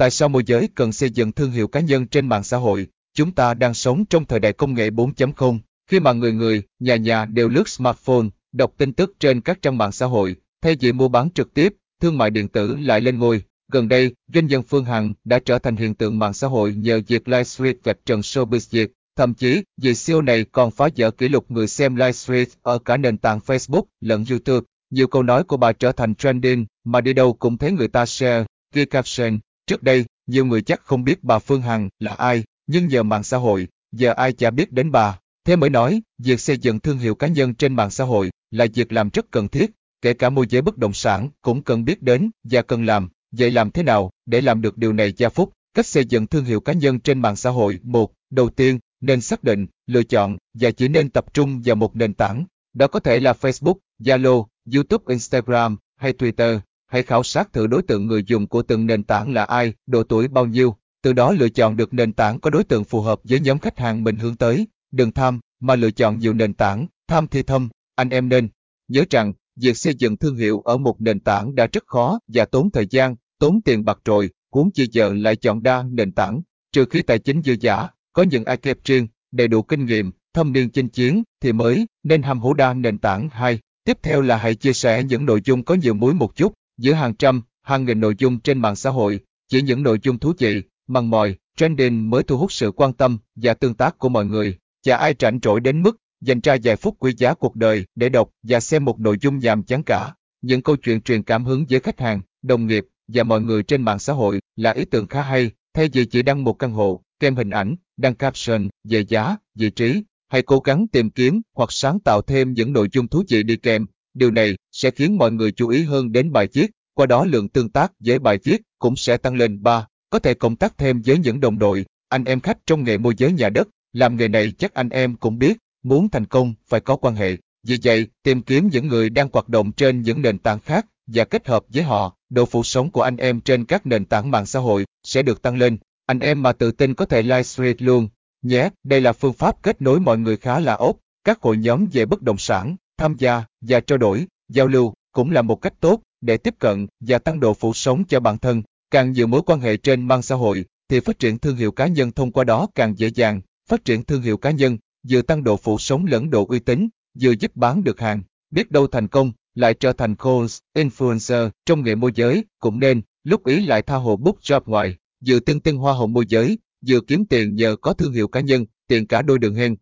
Tại sao môi giới cần xây dựng thương hiệu cá nhân trên mạng xã hội? Chúng ta đang sống trong thời đại công nghệ 4.0, khi mà người người, nhà nhà đều lướt smartphone, đọc tin tức trên các trang mạng xã hội, thay vì mua bán trực tiếp, thương mại điện tử lại lên ngôi. Gần đây, doanh nhân Phương Hằng đã trở thành hiện tượng mạng xã hội nhờ việc livestream vạch trần showbiz Việt. Thậm chí, vị siêu này còn phá vỡ kỷ lục người xem livestream ở cả nền tảng Facebook lẫn YouTube. Nhiều câu nói của bà trở thành trending, mà đi đâu cũng thấy người ta share, ghi caption. Trước đây, nhiều người chắc không biết bà Phương Hằng là ai, nhưng giờ mạng xã hội, giờ ai chả biết đến bà. Thế mới nói, việc xây dựng thương hiệu cá nhân trên mạng xã hội là việc làm rất cần thiết, kể cả môi giới bất động sản cũng cần biết đến và cần làm. Vậy làm thế nào để làm được điều này Gia Phúc? Cách xây dựng thương hiệu cá nhân trên mạng xã hội. Một, đầu tiên, nên xác định, lựa chọn và chỉ nên tập trung vào một nền tảng. Đó có thể là Facebook, Zalo, YouTube, Instagram hay Twitter. Hãy khảo sát thử đối tượng người dùng của từng nền tảng là ai, độ tuổi bao nhiêu, từ đó lựa chọn được nền tảng có đối tượng phù hợp với nhóm khách hàng mình hướng tới. Đừng tham, mà lựa chọn nhiều nền tảng, tham thì thâm, anh em nên. Nhớ rằng việc xây dựng thương hiệu ở một nền tảng đã rất khó và tốn thời gian, tốn tiền bạc rồi, cuốn chi giờ lại chọn đa nền tảng, trừ khi tài chính dư giả, có những ai kẹp riêng, đầy đủ kinh nghiệm, thâm niên chinh chiến thì mới nên ham hữu đa nền tảng hay. Tiếp theo là hãy chia sẻ những nội dung có nhiều muối một chút, giữa hàng trăm, hàng nghìn nội dung trên mạng xã hội, chỉ những nội dung thú vị, mằn mòi, trending mới thu hút sự quan tâm và tương tác của mọi người. Chả ai rảnh rỗi đến mức dành ra vài phút quý giá cuộc đời để đọc và xem một nội dung nhàm chán cả. Những câu chuyện truyền cảm hứng với khách hàng, đồng nghiệp và mọi người trên mạng xã hội là ý tưởng khá hay, thay vì chỉ đăng một căn hộ, kèm hình ảnh, đăng caption về giá, vị trí, hãy cố gắng tìm kiếm hoặc sáng tạo thêm những nội dung thú vị đi kèm. Điều này sẽ khiến mọi người chú ý hơn đến bài viết, qua đó lượng tương tác với bài viết cũng sẽ tăng lên 3. Có thể cộng tác thêm với những đồng đội, anh em khách trong nghề môi giới nhà đất, làm nghề này chắc anh em cũng biết, muốn thành công phải có quan hệ. Vì vậy, tìm kiếm những người đang hoạt động trên những nền tảng khác và kết hợp với họ, độ phụ sống của anh em trên các nền tảng mạng xã hội sẽ được tăng lên. Anh em mà tự tin có thể livestream luôn. Nhé, đây là phương pháp kết nối mọi người khá là ốp. Các hội nhóm về bất động sản, tham gia và trao đổi, giao lưu cũng là một cách tốt để tiếp cận và tăng độ phủ sống cho bản thân. Càng nhiều mối quan hệ trên mạng xã hội thì phát triển thương hiệu cá nhân thông qua đó càng dễ dàng. Phát triển thương hiệu cá nhân vừa tăng độ phủ sống lẫn độ uy tín, vừa giúp bán được hàng. Biết đâu thành công, lại trở thành calls, influencer trong nghề môi giới, cũng nên, lúc ý lại tha hồ book job ngoài, vừa tương tương hoa hậu môi giới, vừa kiếm tiền nhờ có thương hiệu cá nhân, tiền cả đôi đường hen.